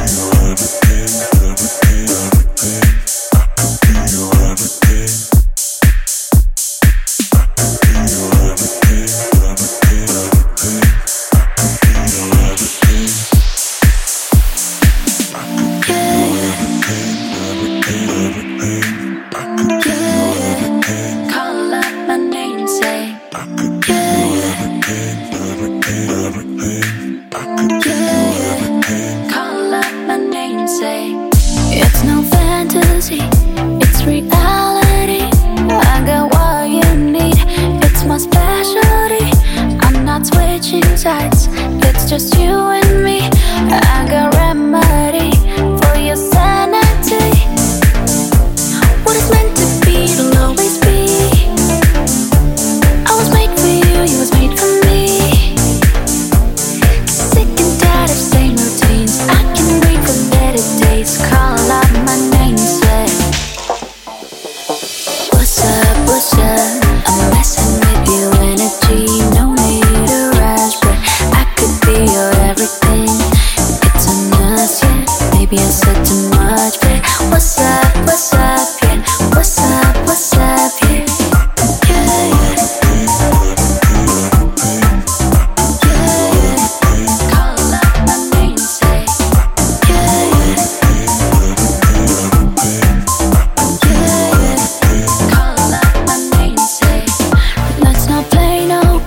Bye. It's reality. I got what you need. It's my specialty. I'm not switching sides. It's just you and me. I got remedy.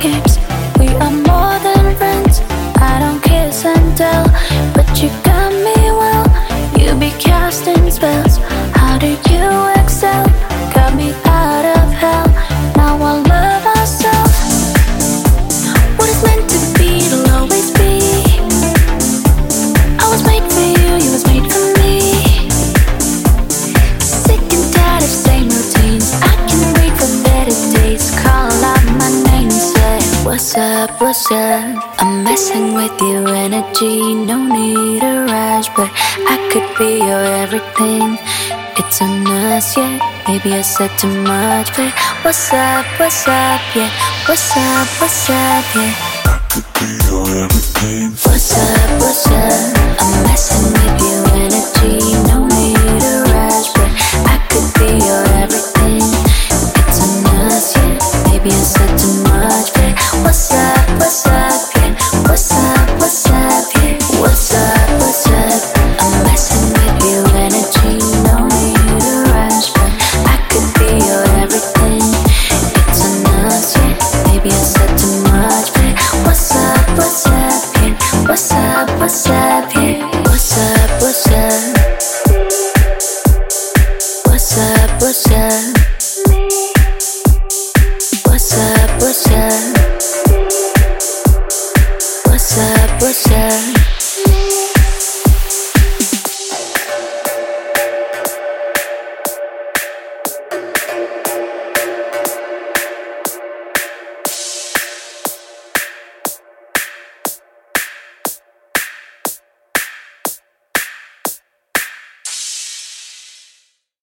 escapes What's up, what's up? I'm messing with your energy, no need to rush, but I could be your everything. It's a mess, yeah. Maybe I said too much, but what's up, what's up, yeah? What's up, what's up, yeah? I could be your everything. What's up, what's up? up, what's up, yeah? What's up, what's up? What's up, what's up? What's up, what's up? What's up, what's up?